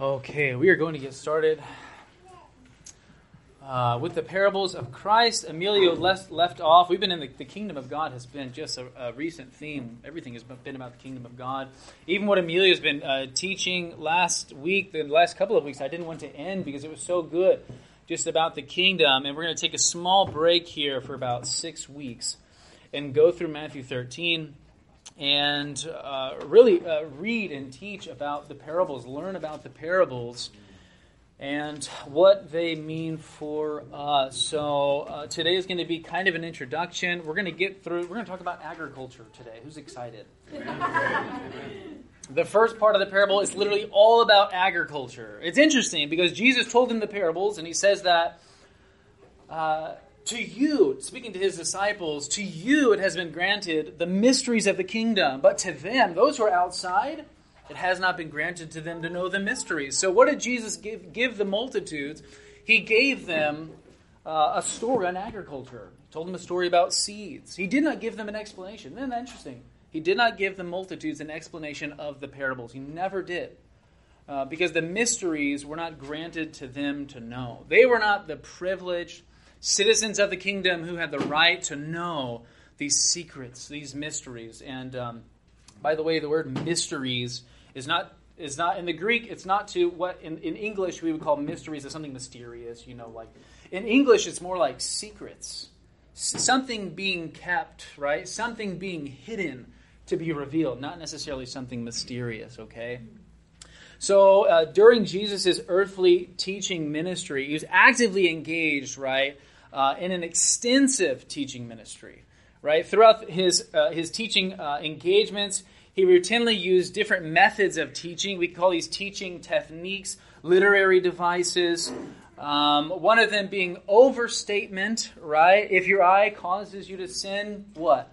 Okay, we are going to get started uh, with the parables of Christ. Emilio left, left off. We've been in the, the kingdom of God has been just a, a, recent theme. Everything has been about the kingdom of God. Even what Emilio has been uh, teaching last week, the last couple of weeks, I didn't want to end because it was so good, just about the kingdom. And we're going to take a small break here for about six weeks and go through Matthew 13 and uh, really uh, read and teach about the parables, learn about the parables and what they mean for us. So uh, today is going to be kind of an introduction. We're going to get through, we're going to talk about agriculture today. Who's excited? the first part of the parable is literally all about agriculture. It's interesting because Jesus told him the parables, and he says that. To you, speaking to his disciples, to you it has been granted the mysteries of the kingdom. But to them, those who are outside, it has not been granted to them to know the mysteries. So, what did Jesus give, give the multitudes? He gave them uh, a story on agriculture. He told them a story about seeds. He did not give them an explanation. Isn't that interesting? He did not give the multitudes an explanation of the parables. He never did. Uh, because the mysteries were not granted to them to know. They were not the privileged citizens of the kingdom who had the right to know these secrets, these mysteries. And um, by the way, the word mysteries is not is not in the Greek. It's not to what in, in English we would call mysteries as something mysterious. You know, like in English, it's more like secrets, something being kept, right? Something being hidden to be revealed, not necessarily something mysterious. Okay. So uh, during Jesus' earthly teaching ministry, he was actively engaged, right, uh, in an extensive teaching ministry. Right throughout his uh, his teaching uh, engagements, he routinely used different methods of teaching. We call these teaching techniques, literary devices. Um, one of them being overstatement. Right, if your eye causes you to sin, what?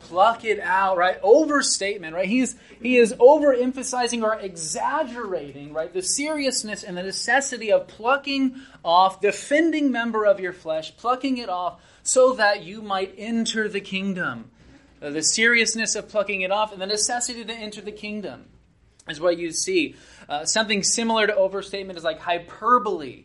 Pluck it out, right? Overstatement, right? He's he is overemphasizing or exaggerating, right, the seriousness and the necessity of plucking off the offending member of your flesh, plucking it off so that you might enter the kingdom. Uh, the seriousness of plucking it off and the necessity to enter the kingdom is what you see. Uh, something similar to overstatement is like hyperbole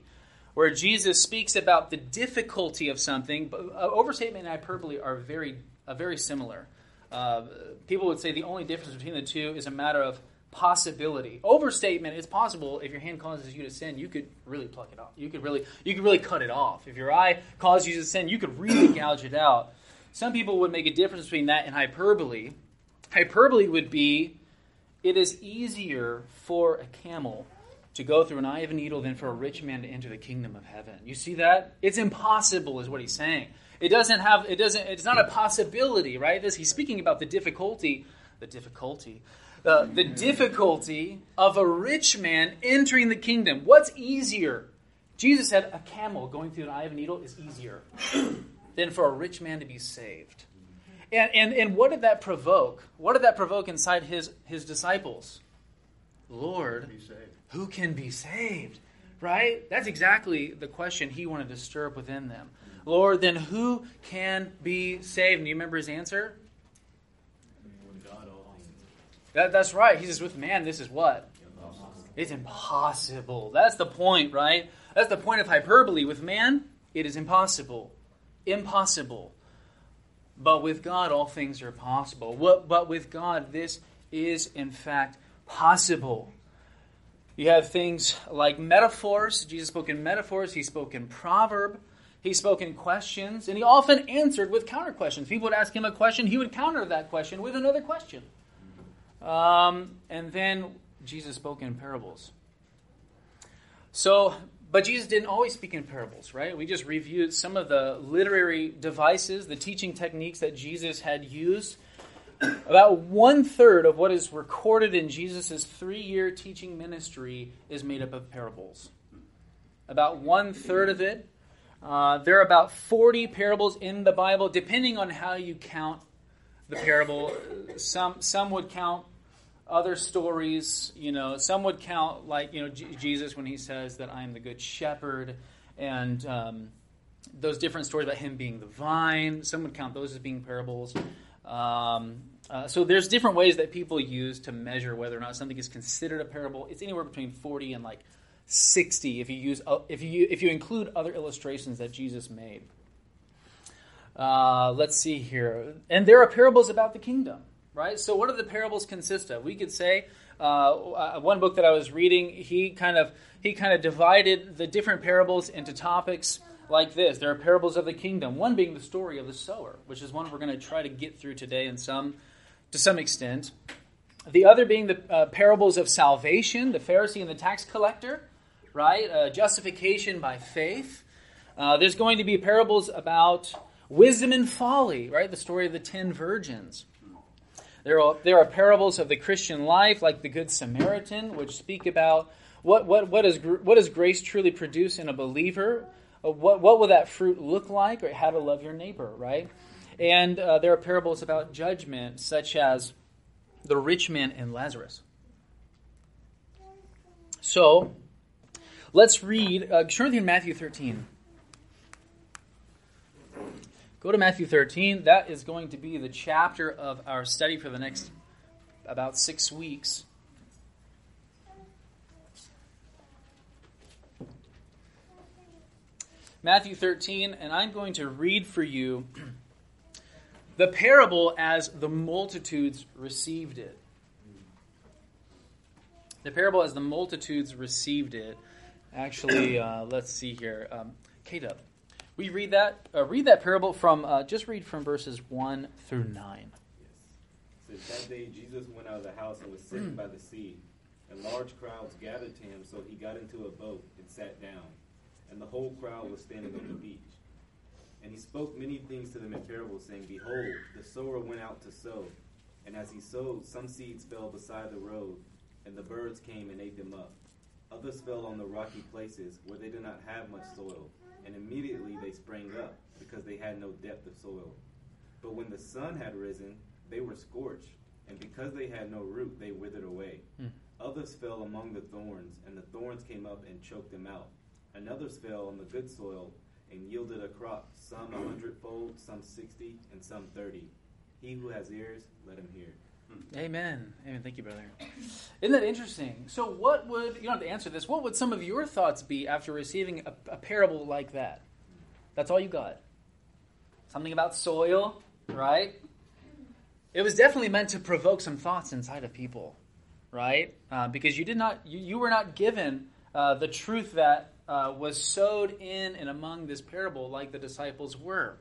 where Jesus speaks about the difficulty of something. But uh, overstatement and hyperbole are very uh, very similar. Uh, people would say the only difference between the two is a matter of possibility. Overstatement is possible if your hand causes you to sin, you could really pluck it off. You could really you could really cut it off. If your eye causes you to sin, you could really gouge it out. Some people would make a difference between that and hyperbole. Hyperbole would be it is easier for a camel to go through an eye of a needle than for a rich man to enter the kingdom of heaven. You see that? It's impossible, is what he's saying. It doesn't have, it doesn't, it's not a possibility, right? This, he's speaking about the difficulty, the difficulty, uh, the difficulty of a rich man entering the kingdom. What's easier? Jesus said a camel going through an eye of a needle is easier than for a rich man to be saved. And, and, and what did that provoke? What did that provoke inside his, his disciples? Lord, who can be saved? Right? That's exactly the question he wanted to stir up within them. Lord, then who can be saved? And do you remember his answer? That, that's right. He says, with man, this is what? It's impossible. That's the point, right? That's the point of hyperbole. With man, it is impossible. Impossible. But with God, all things are possible. What, But with God, this is in fact possible. You have things like metaphors. Jesus spoke in metaphors, he spoke in proverb. He spoke in questions, and he often answered with counter questions. People would ask him a question, he would counter that question with another question. Um, and then Jesus spoke in parables. So, but Jesus didn't always speak in parables, right? We just reviewed some of the literary devices, the teaching techniques that Jesus had used. About one third of what is recorded in Jesus' three year teaching ministry is made up of parables. About one third of it uh, there are about 40 parables in the Bible, depending on how you count the parable. Some, some would count other stories, you know, some would count, like, you know, J- Jesus when he says that I am the good shepherd, and um, those different stories about him being the vine. Some would count those as being parables. Um, Uh, so there's different ways that people use to measure whether or not something is considered a parable. It's anywhere between 40 and like 60 if you use uh, if you if you include other illustrations that Jesus made. Uh, let's see here, and there are parables about the kingdom, right? So what do the parables consist of? We could say uh, uh, one book that I was reading, he kind of he kind of divided the different parables into topics like this. There are parables of the kingdom. One being the story of the sower, which is one we're going to try to get through today in some to some extent. The other being the uh, parables of salvation, the Pharisee and the tax collector, right? Uh, justification by faith. Uh, there's going to be parables about wisdom and folly, right? The story of the ten virgins. There are, there are parables of the Christian life, like the Good Samaritan, which speak about what, what, what, is, what does grace truly produce in a believer? Uh, what, what will that fruit look like? Or how to love your neighbor, right? And uh, there are parables about judgment, such as the rich man and Lazarus. So, let's read, uh, turn in Matthew 13. Go to Matthew 13. That is going to be the chapter of our study for the next about six weeks. Matthew 13, and I'm going to read for you the parable as the multitudes received it. The parable as the multitudes received it. Actually, uh, let's see here. Um, K-Dub, we read that. Uh, read that parable from. Uh, just read from verses one through nine. Yes. So that day Jesus went out of the house and was sitting by the sea, and large crowds gathered to him. So he got into a boat and sat down and the whole crowd was standing on the beach. And he spoke many things to them in parables, saying, Behold, the sower went out to sow. And as he sowed, some seeds fell beside the road, and the birds came and ate them up. Others fell on the rocky places where they did not have much soil, and immediately they sprang up, because they had no depth of soil. But when the sun had risen, they were scorched, and because they had no root, they withered away. Hmm. Others fell among the thorns, and the thorns came up and choked them out. And others fell on the good soil and yielded a crop, some a hundredfold, some sixty, and some thirty. He who has ears, let him hear. Amen. Amen. Thank you, brother. Isn't that interesting? So, what would, you don't have to answer this, what would some of your thoughts be after receiving a, a parable like that? That's all you got. Something about soil, right? It was definitely meant to provoke some thoughts inside of people, right? Uh, because you did not, you, you were not given uh, the truth that uh, was sowed in and among this parable like the disciples were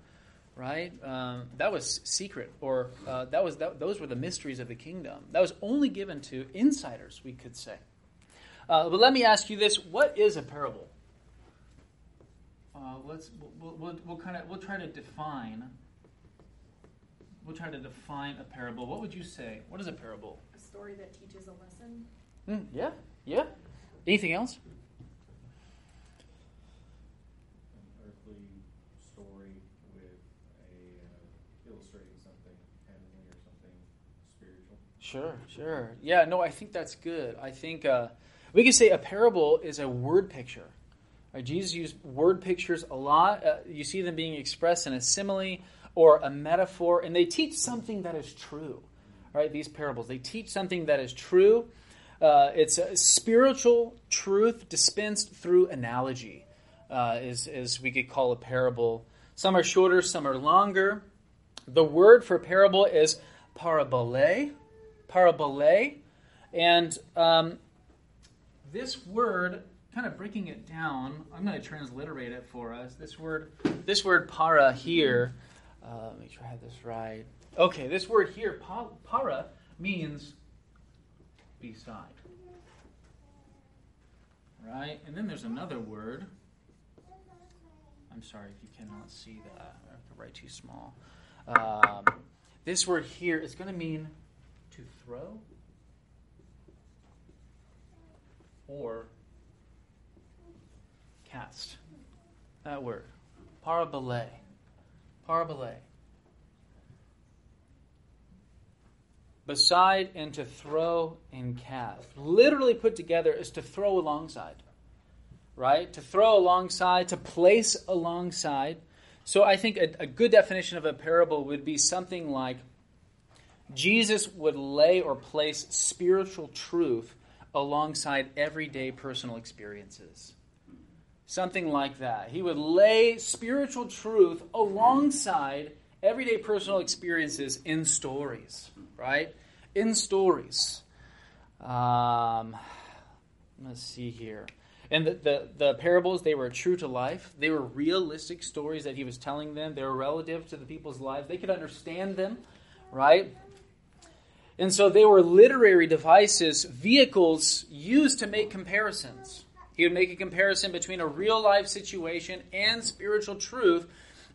right? Um, that was secret or uh, that was that, those were the mysteries of the kingdom. That was only given to insiders we could say. Uh, but let me ask you this. What is a parable? Uh, let's we'll, we'll, we'll kind of we'll try to define we'll try to define a parable. What would you say? What is a parable? A story that teaches a lesson? Mm, yeah yeah. Anything else Sure, sure. Yeah, no, I think that's good. I think uh, we could say a parable is a word picture. Right? Jesus used word pictures a lot. Uh, you see them being expressed in a simile or a metaphor, and they teach something that is true. Right? These parables they teach something that is true. Uh, it's a spiritual truth dispensed through analogy, uh, is is we could call a parable. Some are shorter, some are longer. The word for parable is parabole parabole. And um, this word, kind of breaking it down, I'm going to transliterate it for us. This word, this word para here, uh, make sure I have this right. Okay, this word here, para, means beside. Right? And then there's another word. I'm sorry if you cannot see that. Write too small. Um, this word here is going to mean to throw or cast. That word. Parabole. Parabole. Beside and to throw and cast. Literally put together is to throw alongside. Right? To throw alongside, to place alongside. So I think a, a good definition of a parable would be something like Jesus would lay or place spiritual truth alongside everyday personal experiences. Something like that. He would lay spiritual truth alongside everyday personal experiences in stories, right? In stories. Um, let's see here. And the, the, the, parables, they were true to life. They were realistic stories that he was telling them. They were relative to the people's lives. They could understand them, right? And so they were literary devices, vehicles used to make comparisons. He would make a comparison between a real life situation and spiritual truth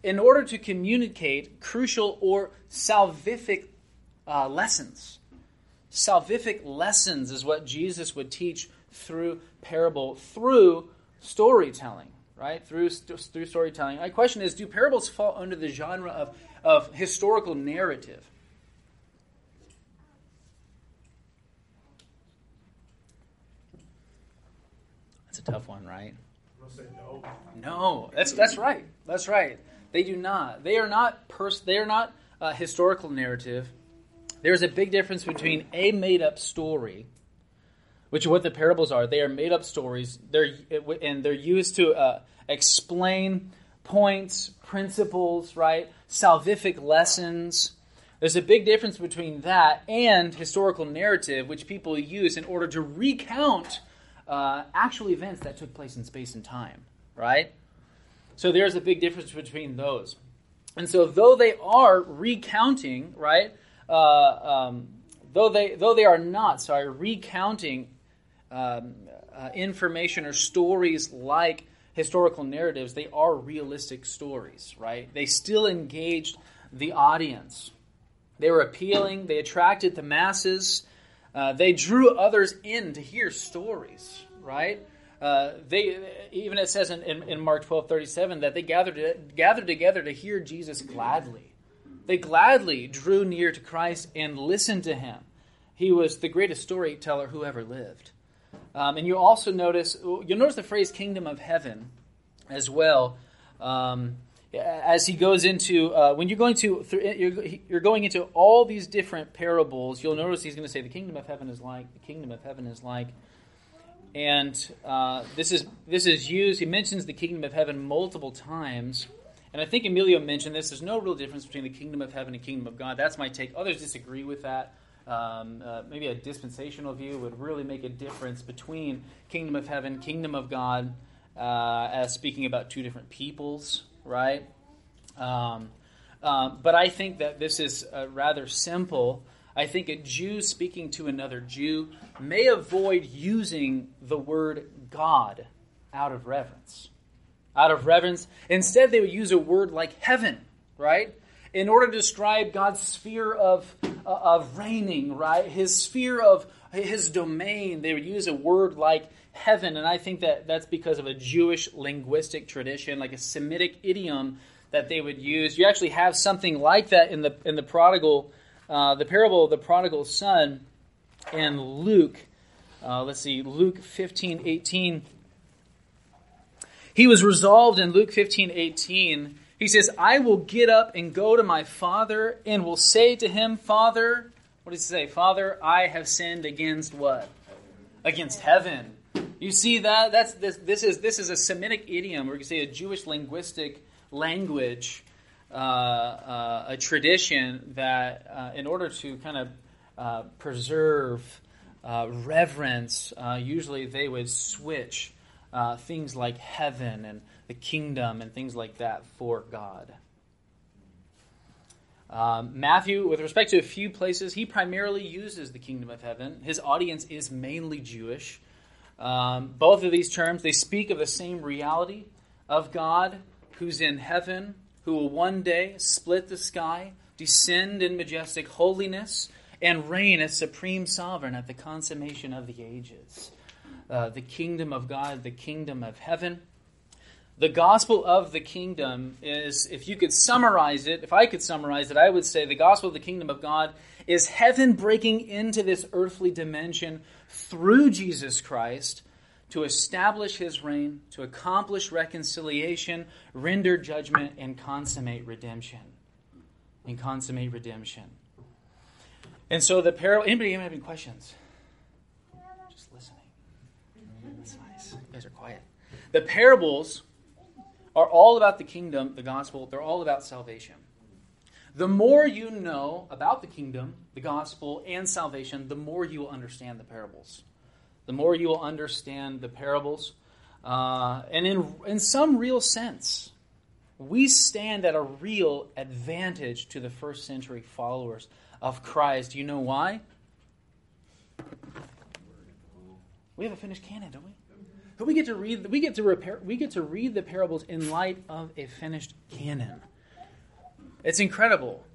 in order to communicate crucial or salvific uh, lessons. Salvific lessons is what Jesus would teach through parable, through storytelling, right? Through, through storytelling. My question is do parables fall under the genre of, of historical narrative? A tough one, right? No. no, that's that's right. That's right. They do not. They are not pers- They are not uh, historical narrative. There's a big difference between a made-up story, which is what the parables are. They are made-up stories. They're and they're used to uh, explain points, principles, right? Salvific lessons. There's a big difference between that and historical narrative, which people use in order to recount uh, actual events that took place in space and time, right? So there's a big difference between those. And so, though they are recounting, right, uh, um, though they though they are not, sorry, recounting um, uh, information or stories like historical narratives, they are realistic stories, right? They still engaged the audience. They were appealing. They attracted the masses. Uh, they drew others in to hear stories, right? Uh, they even it says in, in, in, Mark twelve thirty seven that they gathered gathered together to hear Jesus gladly. They gladly drew near to Christ and listened to him. He was the greatest storyteller who ever lived. Um, and you also notice you'll notice the phrase "kingdom of heaven" as well. Um, as he goes into uh, when you're going to you're, you're going into all these different parables, you'll notice he's going to say the kingdom of heaven is like the kingdom of heaven is like and uh, this is this is used. He mentions the kingdom of heaven multiple times, and I think Emilio mentioned this. There's no real difference between the kingdom of heaven and kingdom of God. That's my take. Others disagree with that. Um, uh, maybe a dispensational view would really make a difference between kingdom of heaven, kingdom of God, uh, as speaking about two different peoples, right? Um, um, but I think that this is uh, rather simple. I think a Jew speaking to another Jew may avoid using the word God out of reverence. Out of reverence. Instead, they would use a word like heaven, right? In order to describe God's sphere of, uh, of reigning, right? His sphere of his domain, they would use a word like heaven. And I think that that's because of a Jewish linguistic tradition, like a Semitic idiom that they would use. You actually have something like that in the, in the prodigal uh, the parable of the prodigal son in Luke. Uh, let's see, Luke 15, 18. He was resolved in Luke 15, 18. He says, I will get up and go to my father and will say to him, Father, what does he say? Father, I have sinned against what? Against heaven. You see that? That's this, this is this is a Semitic idiom, or you can say a Jewish linguistic language uh, uh, a tradition that, uh, in order to kind of uh, preserve uh, reverence, usually they would switch things like heaven and the kingdom and things like that for God. Um, Matthew, with respect to a few places, he primarily uses the kingdom of heaven. His audience is mainly Jewish. Um, both of these terms, they speak of the same reality of God who's in heaven who will one day split the sky, descend in majestic holiness, and reign as supreme sovereign at the consummation of the ages. Uh, the kingdom of God, the kingdom of heaven. The gospel of the kingdom is, if you could summarize it, if I could summarize it, I would say the gospel of the kingdom of God is heaven breaking into this earthly dimension through Jesus Christ to establish his reign, to accomplish reconciliation, render judgment, and consummate redemption. And consummate redemption. And so the parable. Anybody have any questions? Just listening. That's nice. You guys are quiet. The parables are all about the kingdom, the gospel. They're all about salvation. The more you know about the kingdom, the gospel, and salvation, the more you will understand the parables. The more you will understand the parables. Uh, and in, in some real sense, we stand at a real advantage to the first century followers of Christ. You know why? We have a finished canon, don't we? But we get to read we get to repair we get to read the parables in light of a finished canon. It's incredible.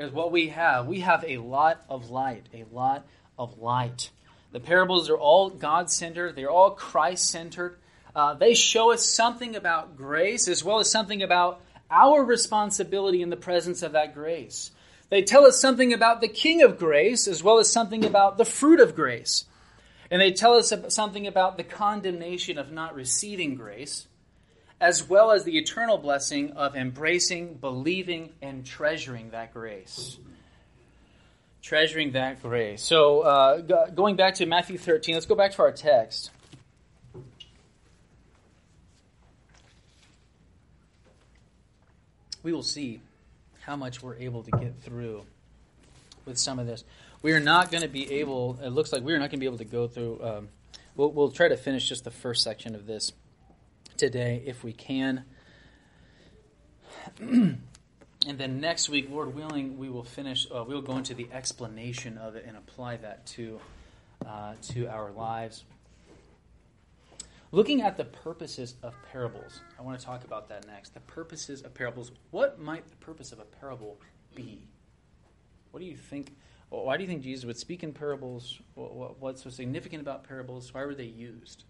Here's what we have. We have a lot of light, a lot of light. The parables are all God centered, they're all Christ centered. Uh, they show us something about grace as well as something about our responsibility in the presence of that grace. They tell us something about the King of grace as well as something about the fruit of grace. And they tell us something about the condemnation of not receiving grace as well as the eternal blessing of embracing, believing, and treasuring that grace. Treasuring that grace. So, uh, going back to Matthew 13, let's go back to our text. We will see how much we're able to get through with some of this. We are not going to be able, it looks like we're not going to be able to go through, um, we'll, we'll try to finish just the first section of this today if we can. and then next week, Lord willing, we will finish. Uh, we will go into the explanation of it and apply that to uh, to our lives. Looking at the purposes of parables, I want to talk about that next. The purposes of parables. What might the purpose of a parable be? What do you think? Why do you think Jesus would speak in parables? What's so significant about parables? Why were they used?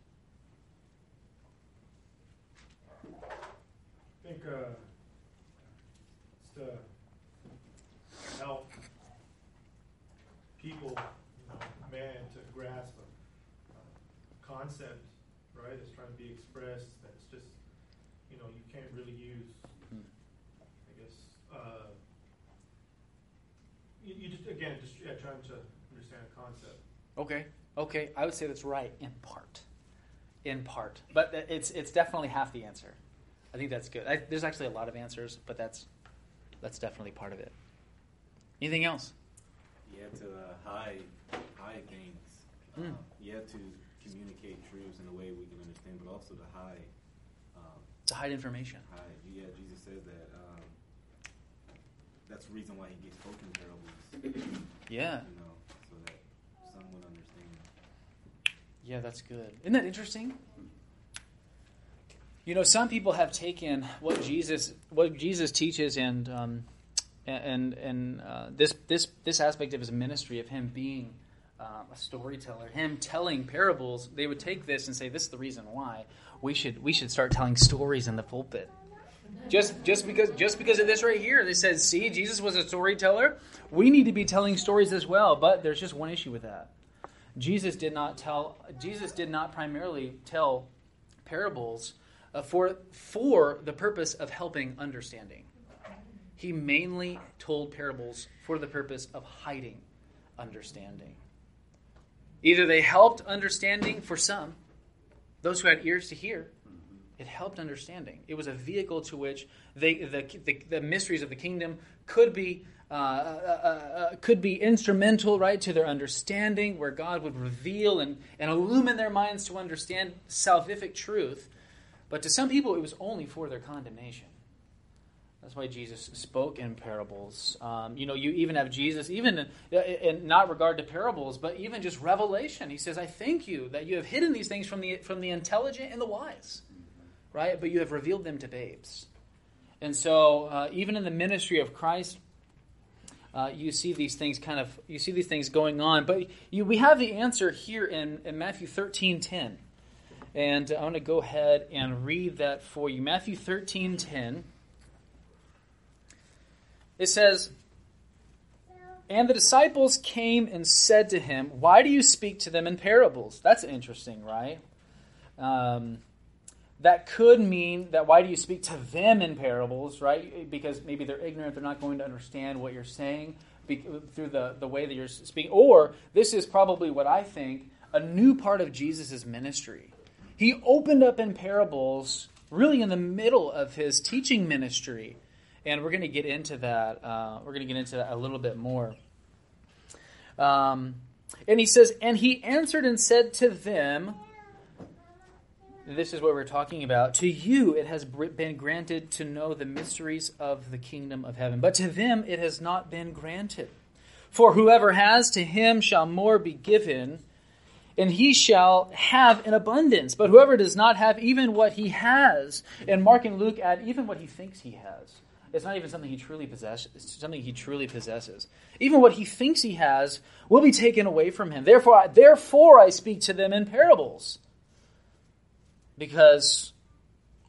Think uh, it's to help people, you know, man, to grasp a, a concept, right? It's trying to be expressed. That's just, you know, you can't really use. Hmm. I guess uh, you, you just again just yeah, trying to understand a concept. Okay. Okay, I would say that's right in part. In part, but it's it's definitely half the answer. I think that's good. I, there's actually a lot of answers, but that's that's definitely part of it. Anything else? You have to uh, hide hide things. Mm. Um, you have to communicate truths in a way we can understand, but also to hide. Um, to hide information. Hide. Yeah, Jesus says that. Um, that's the reason why he gives spoken parables. yeah. You know, so that someone understand. Yeah, that's good. Isn't that interesting? You know, some people have taken what Jesus what Jesus teaches and um, and and uh, this this this aspect of his ministry of him being uh, a storyteller, him telling parables. They would take this and say, "This is the reason why we should we should start telling stories in the pulpit." Just just because just because of this right here, they said, "See, Jesus was a storyteller. We need to be telling stories as well." But there's just one issue with that. Jesus did not tell. Jesus did not primarily tell parables uh, for, for the purpose of helping understanding. He mainly told parables for the purpose of hiding understanding. Either they helped understanding for some, those who had ears to hear, it helped understanding. It was a vehicle to which they, the, the, the mysteries of the kingdom could be uh, uh, uh, uh, could be instrumental, right, to their understanding, where God would reveal and, and illumine their minds to understand salvific truth. But to some people, it was only for their condemnation. That's why Jesus spoke in parables. Um, you know, you even have Jesus, even in, in, not regard to parables, but even just revelation. He says, "I thank you that you have hidden these things from the from the intelligent and the wise, right? But you have revealed them to babes." And so, uh, even in the ministry of Christ, uh, you see these things kind of you see these things going on. But you, we have the answer here in, in Matthew thirteen ten. And I want to go ahead and read that for you. Matthew 13 10. It says, And the disciples came and said to him, Why do you speak to them in parables? That's interesting, right? Um, that could mean that why do you speak to them in parables, right? Because maybe they're ignorant, they're not going to understand what you're saying. through the, the way that you're speaking. Or this is probably what I think a new part of Jesus' ministry. He opened up in parables really in the middle of his teaching ministry. And we're going to get into that. Uh, we're going to get into that a little bit more. Um, and he says, And he answered and said to them, this is what we're talking about. To you it has been granted to know the mysteries of the kingdom of heaven, but to them it has not been granted. For whoever has, to him shall more be given, and he shall have in abundance. But whoever does not have even what he has, and Mark and Luke add even what he thinks he has. It's not even something he truly possesses. Something he truly possesses. Even what he thinks he has will be taken away from him. Therefore, therefore I speak to them in parables because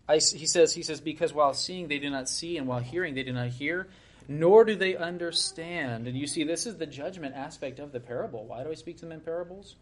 I, he says he says because while seeing they do not see and while hearing they do not hear nor do they understand and you see this is the judgment aspect of the parable why do i speak to them in parables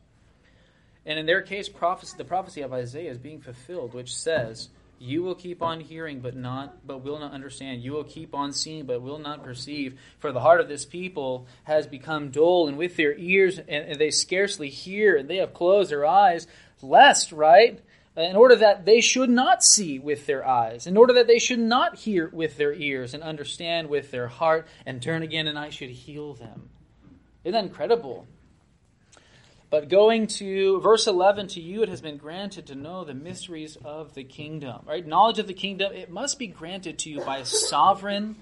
and in their case prophecy, the prophecy of isaiah is being fulfilled which says you will keep on hearing but not but will not understand you will keep on seeing but will not perceive for the heart of this people has become dull and with their ears and, and they scarcely hear and they have closed their eyes lest right in order that they should not see with their eyes, in order that they should not hear with their ears and understand with their heart and turn again, and I should heal them. Isn't that incredible? But going to verse 11, to you it has been granted to know the mysteries of the kingdom. Right? Knowledge of the kingdom, it must be granted to you by a sovereign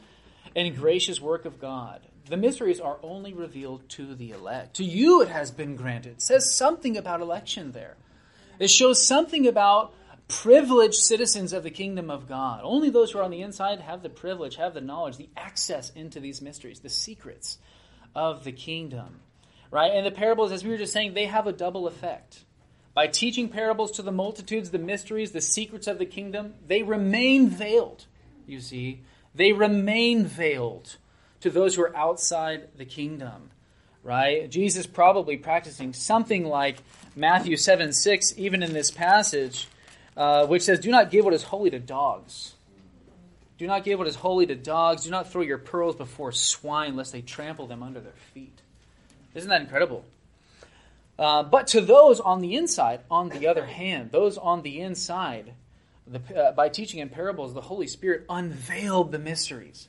and gracious work of God. The mysteries are only revealed to the elect. To you it has been granted. It says something about election there. It shows something about privileged citizens of the kingdom of God. Only those who are on the inside have the privilege, have the knowledge, the access into these mysteries, the secrets of the kingdom. Right? And the parables, as we were just saying, they have a double effect. By teaching parables to the multitudes, the mysteries, the secrets of the kingdom, they remain veiled, you see. They remain veiled to those who are outside the kingdom. Right? Jesus probably practicing something like Matthew 7 6, even in this passage, uh, which says, Do not give what is holy to dogs. Do not give what is holy to dogs. Do not throw your pearls before swine, lest they trample them under their feet. Isn't that incredible? Uh, but to those on the inside, on the other hand, those on the inside, the, uh, by teaching in parables, the Holy Spirit unveiled the mysteries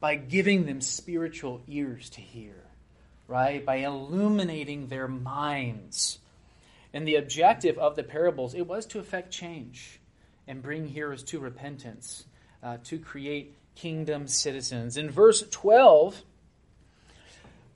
by giving them spiritual ears to hear, right? By illuminating their minds and the objective of the parables, it was to effect change and bring hearers to repentance, uh, to create kingdom citizens. In verse 12,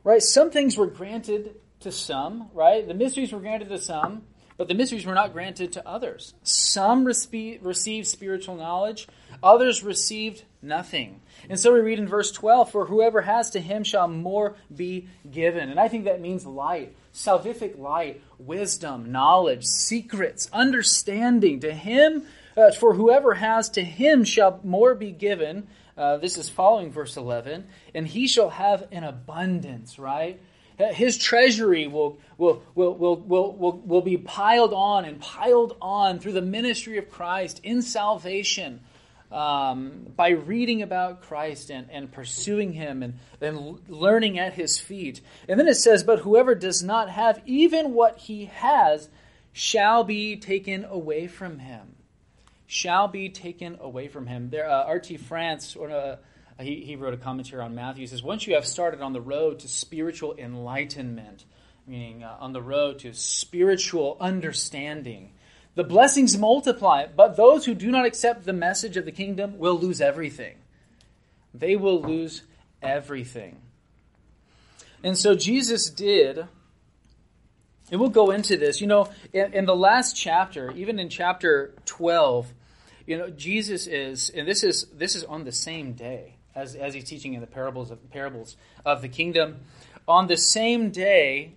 right, some things were granted to some, right? The mysteries were granted to some, but the mysteries were not granted to others. Some received spiritual knowledge, others received nothing. And so we read in verse 12, For whoever has to him shall more be given. And I think that means light, salvific light, wisdom, knowledge, secrets, understanding. To him, uh, for whoever has to him shall more be given. Uh, this is following verse 11. And he shall have an abundance, right? His treasury will, will, will, will, will, will, will be piled on and piled on through the ministry of Christ in salvation um, by reading about Christ and, and pursuing Him and, and learning at His feet. And then it says, But whoever does not have even what he has shall be taken away from him. Shall be taken away from him. There, uh, R.T. France, or, uh, he, he wrote a commentary on Matthew. He says, Once you have started on the road to spiritual enlightenment, meaning uh, on the road to spiritual understanding, the blessings multiply, but those who do not accept the message of the kingdom will lose everything. They will lose everything. And so Jesus did, and we'll go into this. You know, in, in the last chapter, even in chapter 12, you know, Jesus is, and this is this is on the same day as, as he's teaching in the parables of parables of the kingdom. On the same day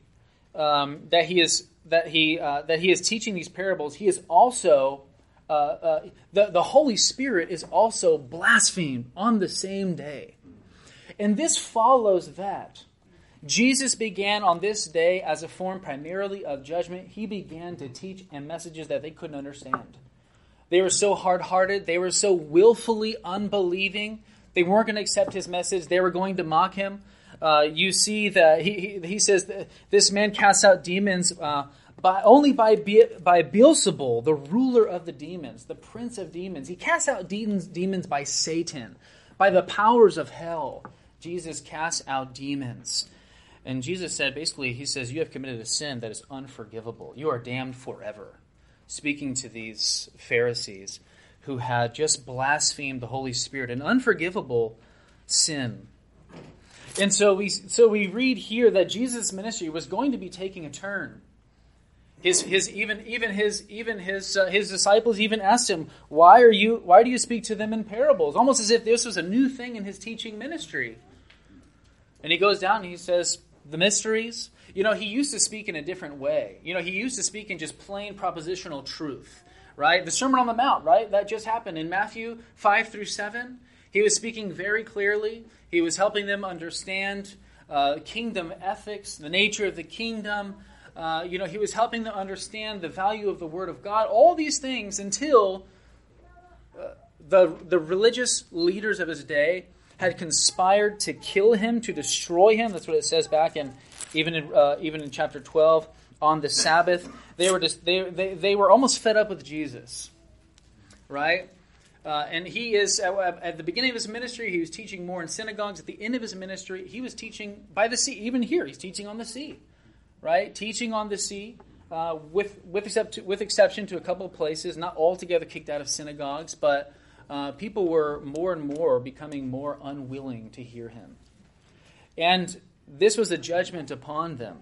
um, that he is that he uh, that he is teaching these parables, he is also uh, uh, the the Holy Spirit is also blasphemed on the same day, and this follows that. Jesus began on this day as a form primarily of judgment. He began to teach and messages that they couldn't understand. They were so hard hearted, they were so willfully unbelieving, they weren't going to accept his message, they were going to mock him. uh, you see that he, he, he says this man casts out demons uh, by, only by, Be- by Beelzebul, the ruler of the demons, the prince of demons. He casts out demons by Satan, by the powers of hell. Jesus casts out demons. And Jesus said, basically, he says, You have committed a sin that is unforgivable. You are damned forever. Speaking to these Pharisees who had just blasphemed the Holy Spirit, an unforgivable sin. And so we, so we read here that Jesus' ministry was going to be taking a turn. His, his even even his even his uh, his disciples even asked him, "Why are you why do you speak to them in parables?" Almost as if this was a new thing in his teaching ministry. And he goes down and he says, "The mysteries." You know, he used to speak in a different way. You know, he used to speak in just plain propositional truth, right? The Sermon on the Mount, right? That just happened in Matthew 5 through 7. He was speaking very clearly. He was helping them understand uh, kingdom ethics, the nature of the kingdom, uh, you know, he was helping them understand the value of the Word of God, all these things until uh, the, the religious leaders of his day had conspired to kill him, to destroy him. That's what it says back in even in, uh, even in chapter 12 on the Sabbath. They were, just, they, they, they were almost fed up with Jesus, right? Uh, and he is, at, at, the beginning of his ministry, he was teaching more in synagogues. At the end of his ministry, he was teaching by the sea. Even here, he's teaching on the sea right? Teaching on the sea, uh, with, with, except, with exception to a couple of places, not altogether kicked out of synagogues, but uh, people were more and more becoming more unwilling to hear him. And this was a judgment upon them.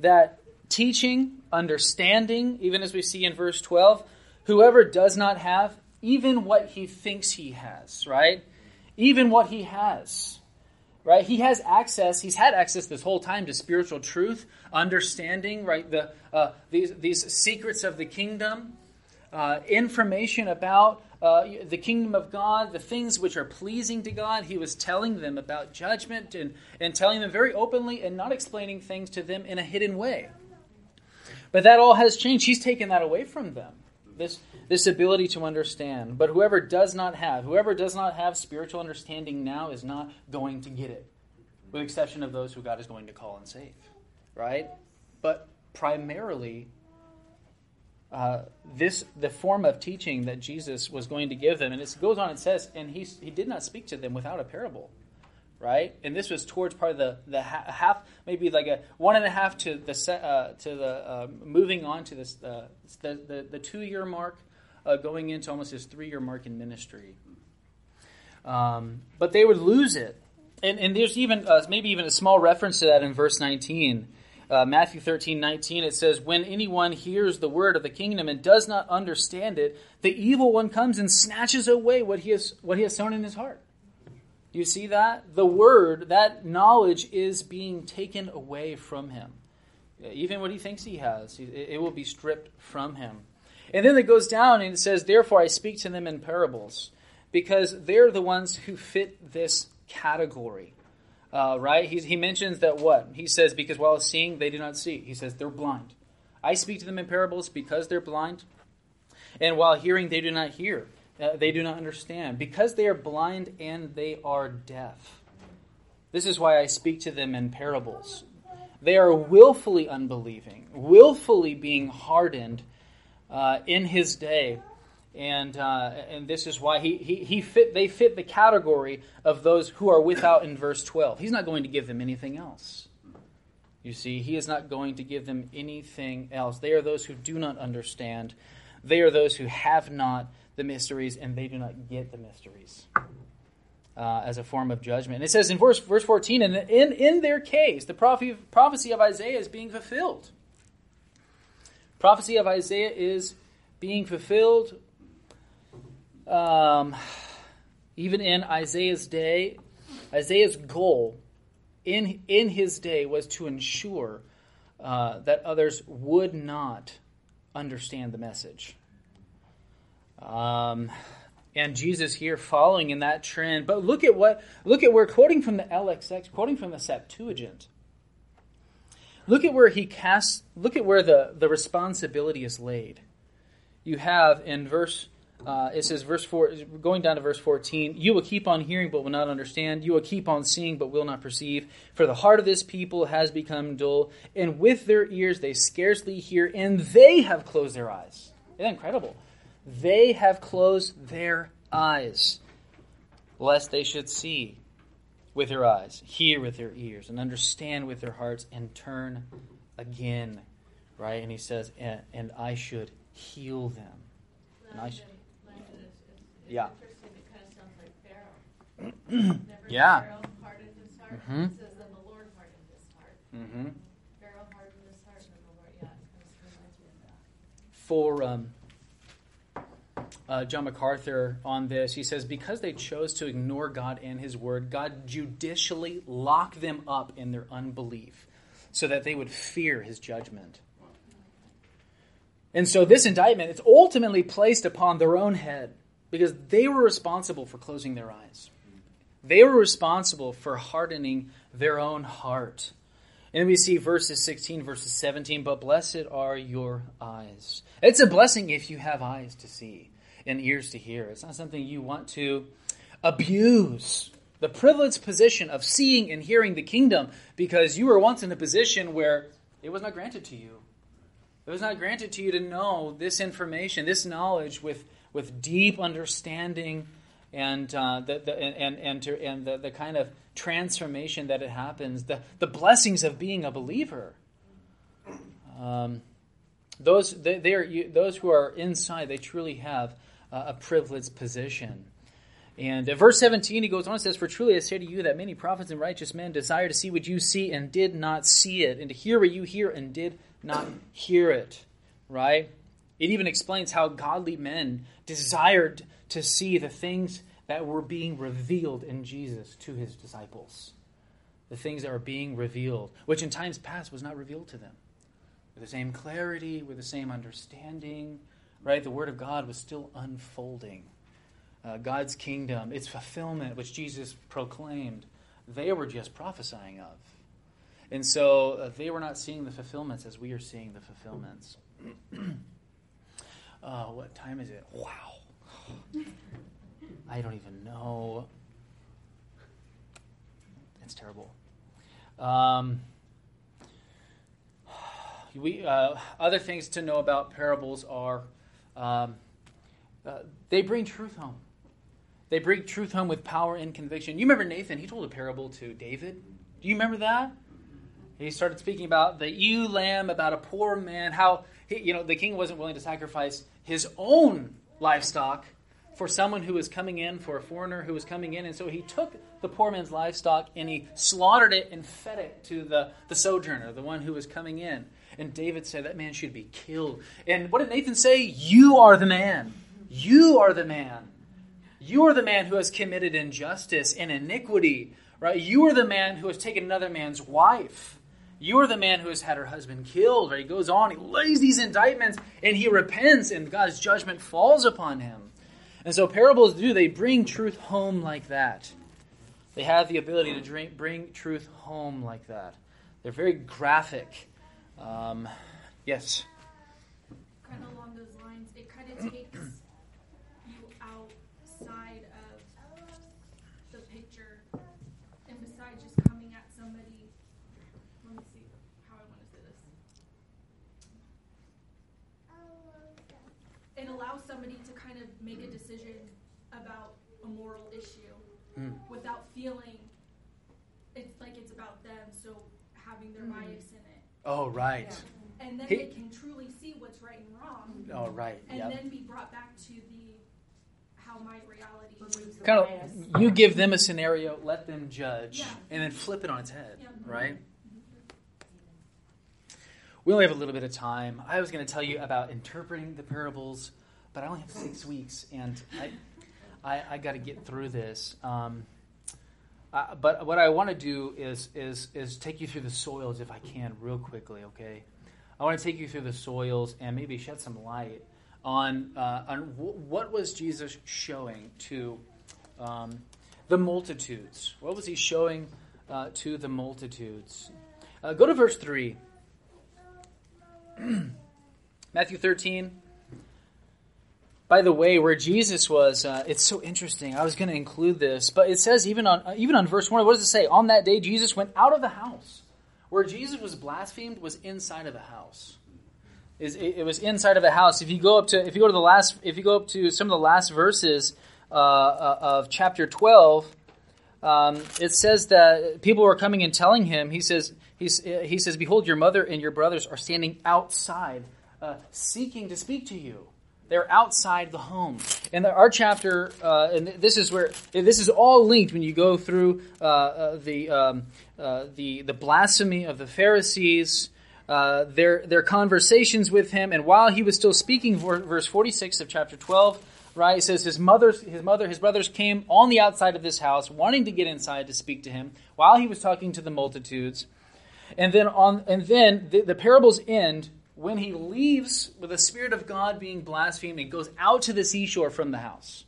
That teaching, understanding, even as we see in verse 12, whoever does not have even what he thinks he has, right? Even what he has right? He has access. He's had access this whole time to spiritual truth, understanding, right? The uh, these these secrets of the kingdom, uh, information about uh, the kingdom of God, the things which are pleasing to God. He was telling them about judgment and and telling them very openly and not explaining things to them in a hidden way. But that all has changed. He's taken that away from them. This this ability to understand. But whoever does not have, whoever does not have spiritual understanding now is not going to get it, with exception of those who God is going to call and save, right? But primarily, uh, this the form of teaching that Jesus was going to give them, and it goes on and says, and he he did not speak to them without a parable, right? And this was towards part of the the half, maybe like a one and a half to the uh, to the uh, moving on to this uh, the the, the two year mark uh, going into almost his three year mark in ministry. Um, but they would lose it. And, and there's even uh, maybe even a small reference to that in verse 19. Uh, Matthew 13, 19, it says, When anyone hears the word of the kingdom and does not understand it, the evil one comes and snatches away what he has, what he has sown in his heart. You see that? The word, that knowledge is being taken away from him. Even what he thinks he has, it will be stripped from him. And then it goes down and it says, Therefore I speak to them in parables, because they're the ones who fit this category. Uh, right? He, he mentions that what? He says, Because while seeing, they do not see. He says, They're blind. I speak to them in parables because they're blind. And while hearing, they do not hear. Uh, they do not understand. Because they are blind and they are deaf. This is why I speak to them in parables. They are willfully unbelieving, willfully being hardened uh, in his day. And, uh, and this is why he, he, he fit, they fit the category of those who are without in verse 12. He's not going to give them anything else. You see, he is not going to give them anything else. They are those who do not understand. They are those who have not the mysteries, and they do not get the mysteries uh, as a form of judgment. And it says in verse, verse 14, and in, in their case, the prophecy, prophecy of Isaiah is being fulfilled prophecy of Isaiah is being fulfilled. Um, even in Isaiah's day, Isaiah's goal in, in his day was to ensure uh, that others would not understand the message. Um, and Jesus here following in that trend. But look at what look at we're quoting from the LXX, quoting from the Septuagint. Look at where he casts, look at where the, the responsibility is laid. You have in verse uh, it says, verse four, going down to verse fourteen. You will keep on hearing, but will not understand. You will keep on seeing, but will not perceive. For the heart of this people has become dull, and with their ears they scarcely hear, and they have closed their eyes. Isn't incredible? They have closed their eyes, lest they should see with their eyes, hear with their ears, and understand with their hearts, and turn again. Right? And he says, and, and I should heal them. And I should, Landon is, is, is Yeah. interesting. It kind of sounds like Pharaoh. Remember Yeah. Pharaoh hardened his heart. Mhm. It says then the Lord hardened his heart. mm-hmm. Pharaoh hardened his heart, and the Lord. Yeah, it kind of reminds me of that. for um, uh, John MacArthur on this. He says, Because they chose to ignore God and His Word, God judicially locked them up in their unbelief so that they would fear His judgment. And so this indictment is ultimately placed upon their own head because they were responsible for closing their eyes. They were responsible for hardening their own heart. And we see verses 16, verses 17, but blessed are your eyes. It's a blessing if you have eyes to see and ears to hear. It's not something you want to abuse. The privileged position of seeing and hearing the kingdom because you were once in a position where it was not granted to you. It was not granted to you to know this information, this knowledge with, with deep understanding and, uh, the, the, and, and, to, and the, the kind of transformation that it happens, the, the blessings of being a believer. Um, those, they, they are, those who are inside, they truly have uh, a privileged position. And verse 17, he goes on and says, For truly I say to you that many prophets and righteous men desire to see what you see and did not see it, and to hear what you hear and did not hear it. Right? It even explains how godly men desired to see the things that were being revealed in Jesus to his disciples. The things that were being revealed, which in times past was not revealed to them. With the same clarity, with the same understanding, right? The Word of God was still unfolding uh, God's kingdom, its fulfillment, which Jesus proclaimed, they were just prophesying of. And so uh, they were not seeing the fulfillments as we are seeing the fulfillments. uh, what time is it? Wow. I don't even know. It's terrible. Um, we uh, other things to know about parables are um, uh, they bring truth home. They bring truth home with power and conviction. You remember Nathan? He told a parable to David. Do you remember that? He started speaking about the ewe lamb, about a poor man, how he, you know the king wasn't willing to sacrifice his own livestock for someone who was coming in, for a foreigner who was coming in, and so he took the poor man's livestock and he slaughtered it and fed it to the, the sojourner, the one who was coming in. And David said that man should be killed. And what did Nathan say? You are the man. You are the man. You are the man who has committed injustice and iniquity, right? You are the man who has taken another man's wife. You are the man who has had her husband killed, right? He goes on, he lays these indictments, and he repents, and God's judgment falls upon him. And so parables do, they bring truth home like that. They have the ability to drink, bring truth home like that. They're very graphic. Um, yes. Kind of along those lines, it kind of takes you outside of the picture and besides just coming at somebody. Let me see how I want to say this. It allows somebody to kind of make a decision about a moral issue Hmm. without feeling it's like it's about them, so having their bias in it. Oh, right. And then He- they can truly see what's right and wrong, Oh, right. and Yep. then be brought back to the how my reality is. kind of you give them a scenario, let them judge, Yeah. and then flip it on its head, Yeah. right? We only have a little bit of time. I was going to tell you about interpreting the parables, but I only have six weeks, and I, I, I got to get through this. Um, uh, but what I want to do is is is take you through the soils if I can, real quickly. Okay, I want to take you through the soils and maybe shed some light on uh, on w- what was Jesus showing to um, the multitudes. What was he showing uh, to the multitudes? Uh, go to verse three. Matthew thirteen. By the way, where Jesus was, uh, it's so interesting. I was going to include this, but it says even on uh, even on verse one, what does it say? On that day, Jesus went out of the house. Where Jesus was blasphemed was inside of the house. Is it, it was inside of the house. If you go up to if you go to the last if you go up to some of the last verses uh, uh, of chapter twelve, um, it says that people were coming and telling him. He says he's, he says, "Behold, your mother and your brothers are standing outside, uh, seeking to speak to you." They're outside the home. And our chapter, uh, and this is where this is all linked when you go through uh, uh, the, um, uh, the the blasphemy of the Pharisees, uh, their their conversations with him, and while he was still speaking, verse forty six of chapter twelve, right? It says his mother's his mother his brothers came on the outside of this house, wanting to get inside to speak to him while he was talking to the multitudes, and then on and then the, the parables end when he leaves with the Spirit of God being blasphemed and goes out to the seashore from the house.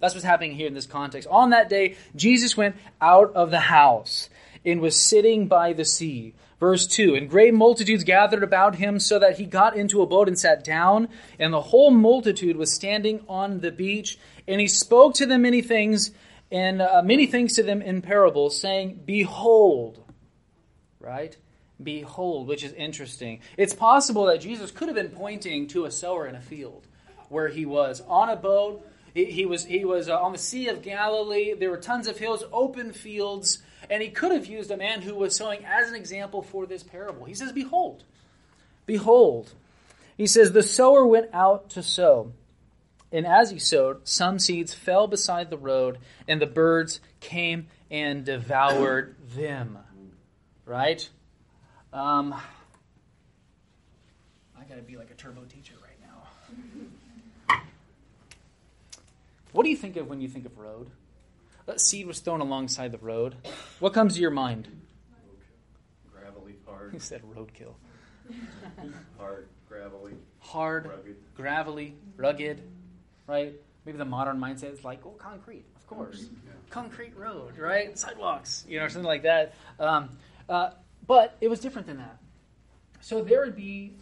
That's what's happening here in this context. On that day, Jesus went out of the house and was sitting by the sea. Verse 2 And great multitudes gathered about him, so that he got into a boat and sat down, and the whole multitude was standing on the beach. And he spoke to them many things, and uh, many things to them in parables, saying, Behold, right? Behold, which is interesting. It's possible that Jesus could have been pointing to a sower in a field where he was on a boat. He, was, he was uh, on the Sea of Galilee. There were tons of hills, open fields, and he could have used a man who was sowing as an example for this parable. He says, Behold, behold. He says, The sower went out to sow. And as he sowed, some seeds fell beside the road, and the birds came and devoured them. Right? Um, I got to be like a turbo teacher right now. What do you think of when you think of road? That seed was thrown alongside the road. What comes to your mind? Gravelly, hard. He said roadkill. hard, gravelly. Hard, rugged. gravelly, rugged, right? Maybe the modern mindset is like, oh, concrete, of course. Yeah. Concrete road, right? Sidewalks, you know, something like that. Um, uh, but it was different than that. So there would be,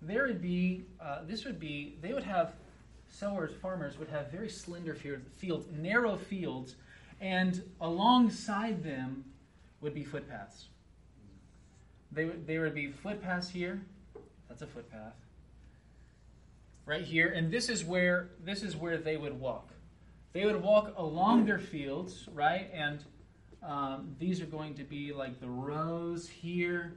there would be, uh, this would be, they would have, sowers, farmers would have very slender fields, narrow fields, and alongside them would be footpaths. They would, there would be footpaths here. That's a footpath. Right here, and this is where this is where they would walk. They would walk along their fields, right, and um, these are going to be like the rows here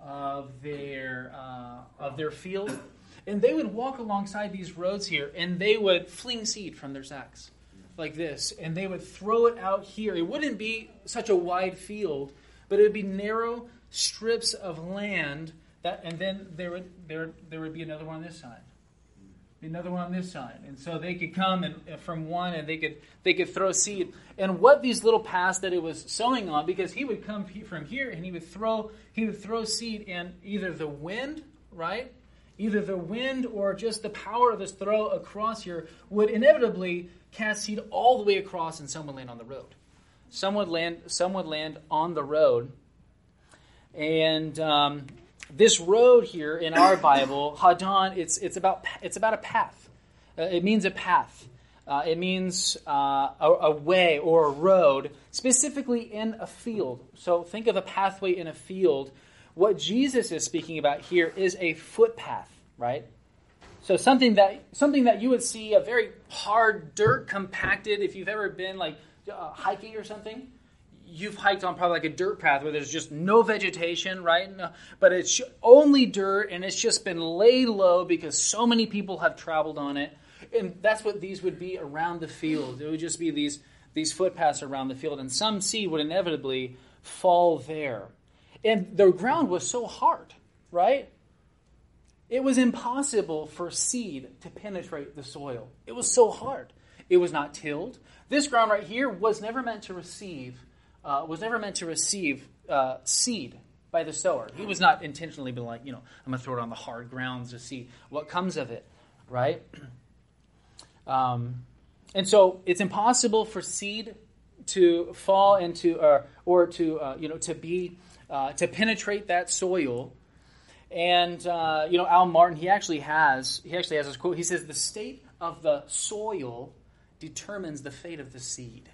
of their uh, of their field, and they would walk alongside these roads here, and they would fling seed from their sacks like this, and they would throw it out here. It wouldn't be such a wide field, but it would be narrow strips of land that, and then there would there there would be another one on this side another one on this side. And so they could come and from one and they could they could throw seed. And what these little paths that it was sowing on, because he would come from here and he would throw he would throw seed and either the wind, right? Either the wind or just the power of this throw across here would inevitably cast seed all the way across and some would land on the road. Some would land some would land on the road. And um, this road here in our Bible, hodon, it's, it's, about, it's about a path. Uh, it means a path. Uh, it means uh, a, a, way or a road, specifically in a field. So think of a pathway in a field. What Jesus is speaking about here is a footpath, right? So something that something that you would see a very hard dirt compacted. If you've ever been like uh, hiking or something, you've hiked on probably like a dirt path where there's just no vegetation, right? No, but it's only dirt and it's just been laid low because so many people have traveled on it. And that's what these would be around the field. It would just be these, these footpaths around the field, and some seed would inevitably fall there. And the ground was so hard, right? It was impossible for seed to penetrate the soil. It was so hard. It was not tilled. This ground right here was never meant to receive uh, was never meant to receive uh, seed by the sower. He was not intentionally been like, you know, I'm going to throw it on the hard grounds to see what comes of it, right? Um, and so it's impossible for seed to fall into, uh, or to, uh, you know, to be, uh, to penetrate that soil. And uh, you know, Al Martin, he actually has, he actually has this quote. He says, "The state of the soil determines the fate of the seed.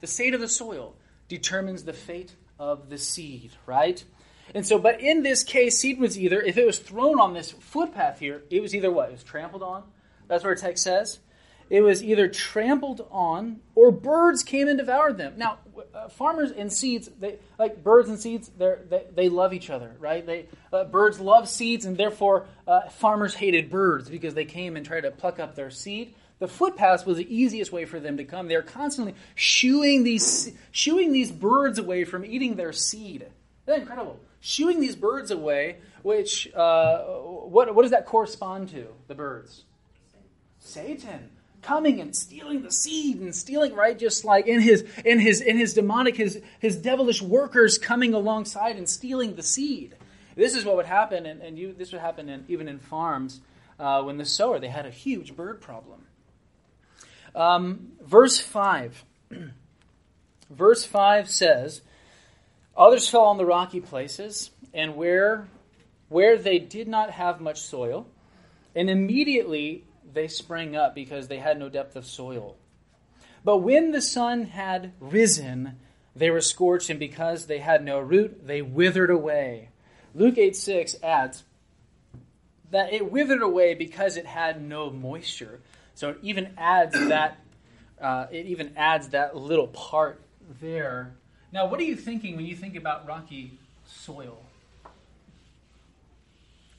The state of the soil determines the fate of the seed, right? And so, but in this case, seed was either, if it was thrown on this footpath here, it was either what? It was trampled on. That's what our text says. It was either trampled on or birds came and devoured them. Now, uh, farmers and seeds, they, like birds and seeds, they they love each other, right? They, uh, birds love seeds, and therefore uh, farmers hated birds because they came and tried to pluck up their seed. The footpaths was the easiest way for them to come. They're constantly shooing these, shooing these birds away from eating their seed. Isn't that incredible? Shooing these birds away, which, uh, what, what does that correspond to, the birds? Satan coming and stealing the seed and stealing right just like in his in his in his demonic his his devilish workers coming alongside and stealing the seed this is what would happen and, and you this would happen in, even in farms uh, when the sower they had a huge bird problem um, verse 5 verse 5 says others fell on the rocky places and where where they did not have much soil and immediately they sprang up because they had no depth of soil. But when the sun had risen, they were scorched, and because they had no root, they withered away. Luke 8 6 adds that it withered away because it had no moisture. So it even adds that uh, it even adds that little part there. Now, what are you thinking when you think about rocky soil? What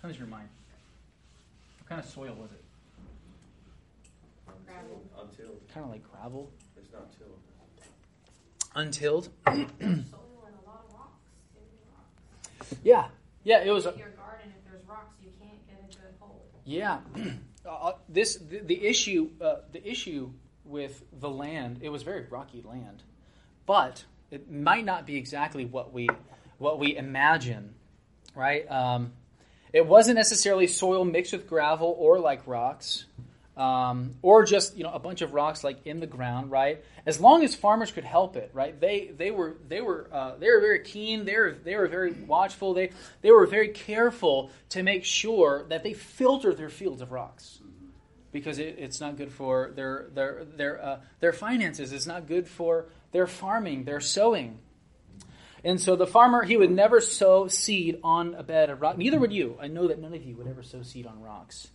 comes to your mind? What kind of soil was it? Gravel. Until Kind of like gravel. it's not tilled. Untilled. Soil and a lot of rocks. Big rocks. Yeah, yeah. It was. Your garden, if there's rocks, you can't get into a good hold. Yeah. Uh, this the, the issue uh, the issue with the land. It was very rocky land, but it might not be exactly what we what we imagine, right? Um, it wasn't necessarily soil mixed with gravel or like rocks. Um, or just you know a bunch of rocks like in the ground, right? As long as farmers could help it, right? They they were they were uh, they were very keen. They were they were very watchful. They they were very careful to make sure that they filtered their fields of rocks, because it, it's not good for their their their uh, their finances. It's not good for their farming, their sowing. And so the farmer he would never sow seed on a bed of rock. Neither would you. I know that none of you would ever sow seed on rocks.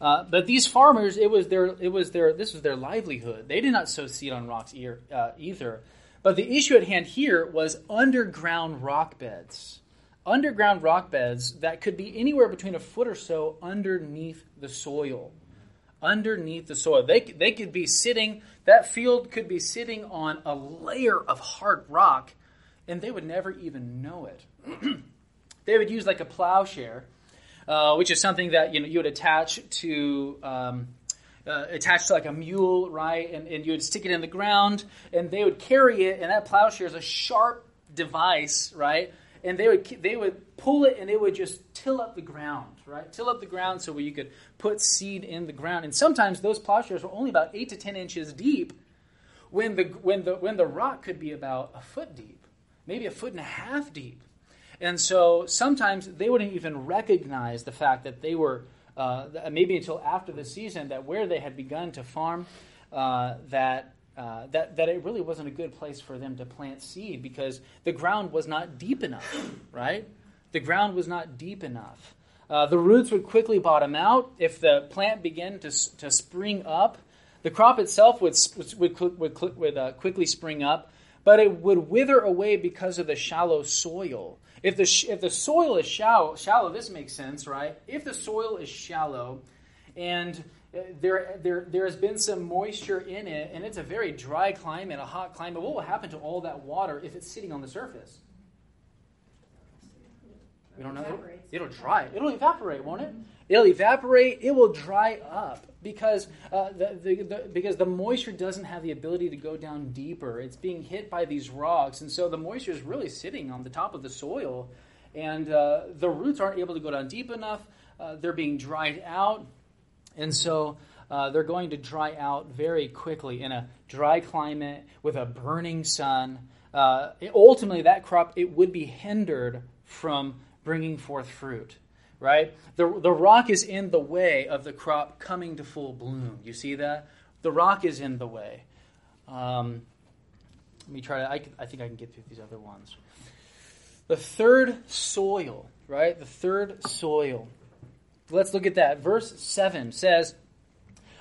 Uh, but these farmers, it was their, it was their, this was their livelihood. They did not sow seed on rocks uh, either. But the issue at hand here was underground rock beds, underground rock beds that could be anywhere between a foot or so underneath the soil, underneath the soil. They they could be sitting. That field could be sitting on a layer of hard rock, and they would never even know it. they would use like a plowshare uh, which is something that you know you would attach to um, uh, to like a mule, right? And, and you would stick it in the ground, and they would carry it. And that plowshare is a sharp device, right? And they would they would pull it, and it would just till up the ground, right? Till up the ground so where you could put seed in the ground. And sometimes those plowshares were only about eight to ten inches deep, when the when the when the rock could be about a foot deep, maybe a foot and a half deep. And so sometimes they wouldn't even recognize the fact that they were, uh, maybe until after the season, that where they had begun to farm, uh, that, uh, that, that it really wasn't a good place for them to plant seed because the ground was not deep enough, right? The ground was not deep enough. Uh, the roots would quickly bottom out if the plant began to, to spring up. The crop itself would, would, would, would uh, quickly spring up, but it would wither away because of the shallow soil. If the, if the soil is shallow, shallow, this makes sense, right? If the soil is shallow and uh, there, there, there has been some moisture in it, and it's a very dry climate, a hot climate, what will happen to all that water if it's sitting on the surface? We don't know. It'll, it'll dry. It'll evaporate, won't it? It'll evaporate. It will dry up because uh, the, the, the, because the moisture doesn't have the ability to go down deeper. It's being hit by these rocks, and so the moisture is really sitting on the top of the soil, and uh, the roots aren't able to go down deep enough. Uh, they're being dried out, and so uh, they're going to dry out very quickly in a dry climate with a burning sun. It, ultimately, that crop it would be hindered from bringing forth fruit right? The, the rock is in the way of the crop coming to full bloom. You see that? The rock is in the way. Um, let me try to, I, I think I can get through these other ones. The third soil, right? The third soil. Let's look at that. Verse 7 says,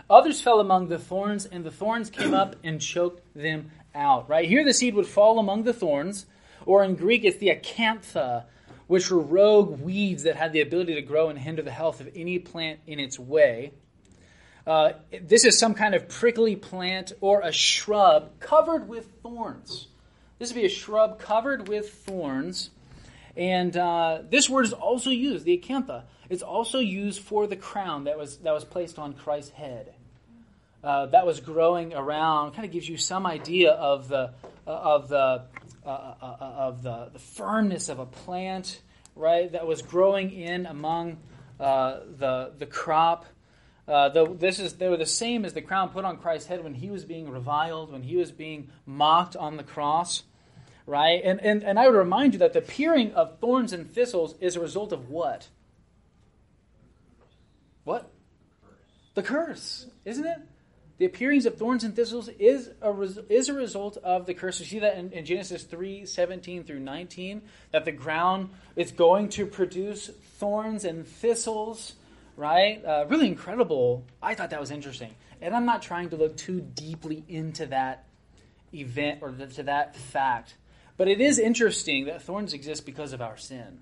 Others fell among the thorns, and the thorns came up and choked them out. Right? Here the seed would fall among the thorns, or in Greek it's the acantha, which were rogue weeds that had the ability to grow and hinder the health of any plant in its way. Uh, this is some kind of prickly plant or a shrub covered with thorns. This would be a shrub covered with thorns. And uh, this word is also used, the acantha. It's also used for the crown that was, that was placed on Christ's head. Uh, that was growing around, kind of gives you some idea of the, uh, of the, uh, uh, uh, of the, the firmness of a plant, right, that was growing in among the, the crop. Uh, the, this is they were the same as the crown put on Christ's head when he was being reviled, when he was being mocked on the cross, right? And, and, and I would remind you that the peering of thorns and thistles is a result of what? What? The curse, isn't it? The appearings of thorns and thistles is a, res- is a result of the curse. You see that in, in, Genesis 3 17 through 19, that the ground is going to produce thorns and thistles, right? Uh, really incredible. I thought that was interesting. And I'm not trying to look too deeply into that event or to that fact. But it is interesting that thorns exist because of our sin.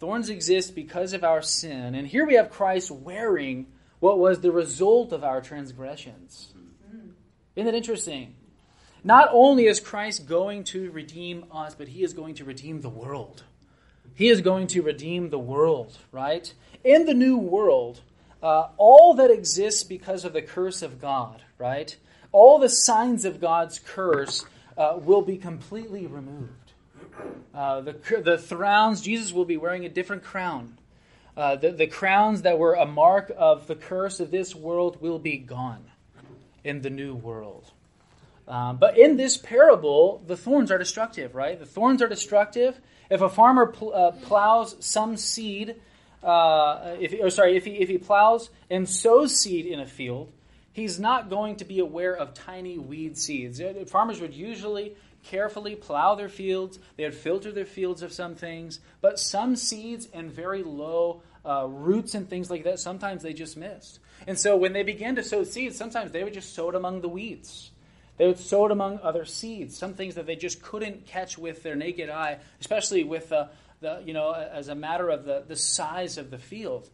Thorns exist because of our sin. And here we have Christ wearing what was the result of our transgressions. Isn't that interesting? Not only is Christ going to redeem us, but he is going to redeem the world. He is going to redeem the world, right? In the new world, uh, all that exists because of the curse of God, right? All the signs of God's curse uh, will be completely removed. Uh, the, the thrones, Jesus will be wearing a different crown. Uh, the, the crowns that were a mark of the curse of this world will be gone in the new world. Um, but in this parable, the thorns are destructive, right? The thorns are destructive. If a farmer pl- uh, plows some seed, uh, if or sorry, if he if he plows and sows seed in a field, he's not going to be aware of tiny weed seeds. Uh, farmers would usually carefully plow their fields. They would filter their fields of some things, but some seeds and very low uh, roots and things like that, sometimes they just missed. And so when they began to sow seeds, sometimes they would just sow it among the weeds. They would sow it among other seeds, some things that they just couldn't catch with their naked eye, especially with the, the you know, as a matter of the, the size of the field.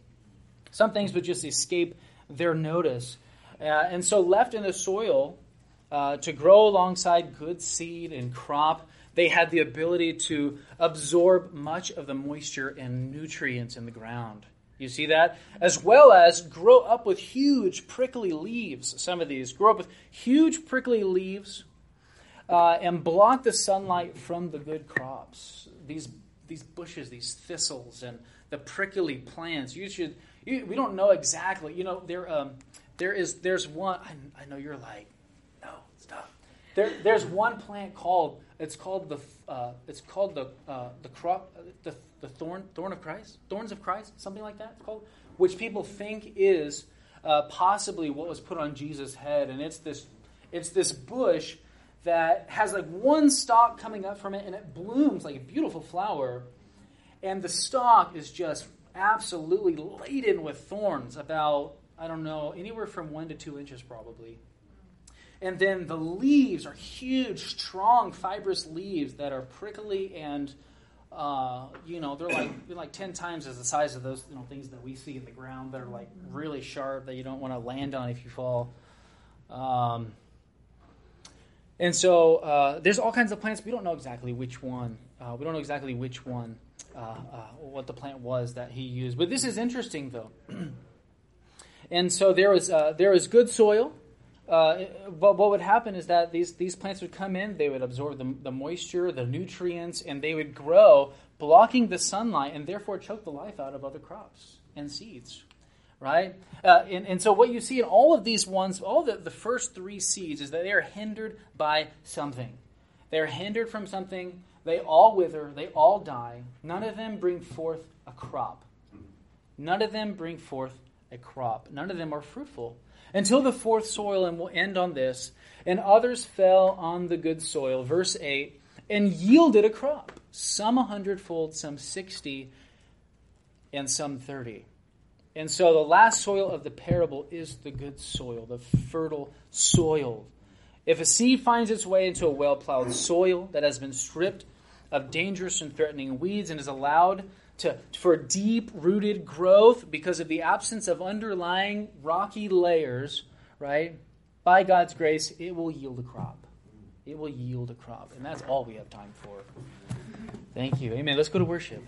Some things would just escape their notice. Uh, and so left in the soil, uh, to grow alongside good seed and crop. They had the ability to absorb much of the moisture and nutrients in the ground. You see that? As well as grow up with huge prickly leaves. Some of these grow up with huge prickly leaves uh, and block the sunlight from the good crops. These, these bushes, these thistles, and the prickly plants. You should. You, we don't know exactly. You know, there, um, there is. There's one. I, I know you're like, no, stop. there, there's one plant called it's called the uh, it's called the uh, the crop the, the thorn thorn of Christ thorns of Christ something like that it's called which people think is uh, possibly what was put on Jesus' head. And it's this it's this bush that has like one stalk coming up from it and it blooms like a beautiful flower. And the stalk is just absolutely laden with thorns about I don't know anywhere from one to two inches probably and then the leaves are huge, strong, fibrous leaves that are prickly and, uh, you know, they're like they're like ten times as the size of those you know things that we see in the ground that are like really sharp that you don't want to land on if you fall. Um, and so uh, there's all kinds of plants. We don't know exactly which one. Uh, we don't know exactly which one, uh, uh, what the plant was that he used. But this is interesting, though. and so there was uh, there was good soil uh, but what would happen is that these, these plants would come in, they would absorb the, the moisture, the nutrients, and they would grow, blocking the sunlight, and therefore choke the life out of other crops and seeds. Right? Uh, and, and so, what you see in all of these ones, all the, the first three seeds, is that they are hindered by something. They are hindered from something. They all wither, they all die. None of them bring forth a crop. None of them bring forth a crop. None of them are fruitful. Until the fourth soil, and we'll end on this. And others fell on the good soil, verse 8, and yielded a crop, some a hundredfold, some sixty, and some thirty. And so the last soil of the parable is the good soil, the fertile soil. If a seed finds its way into a well plowed soil that has been stripped of dangerous and threatening weeds and is allowed to, for deep rooted growth because of the absence of underlying rocky layers, right? By God's grace, it will yield a crop. It will yield a crop. And that's all we have time for. Thank you. Amen. Let's go to worship.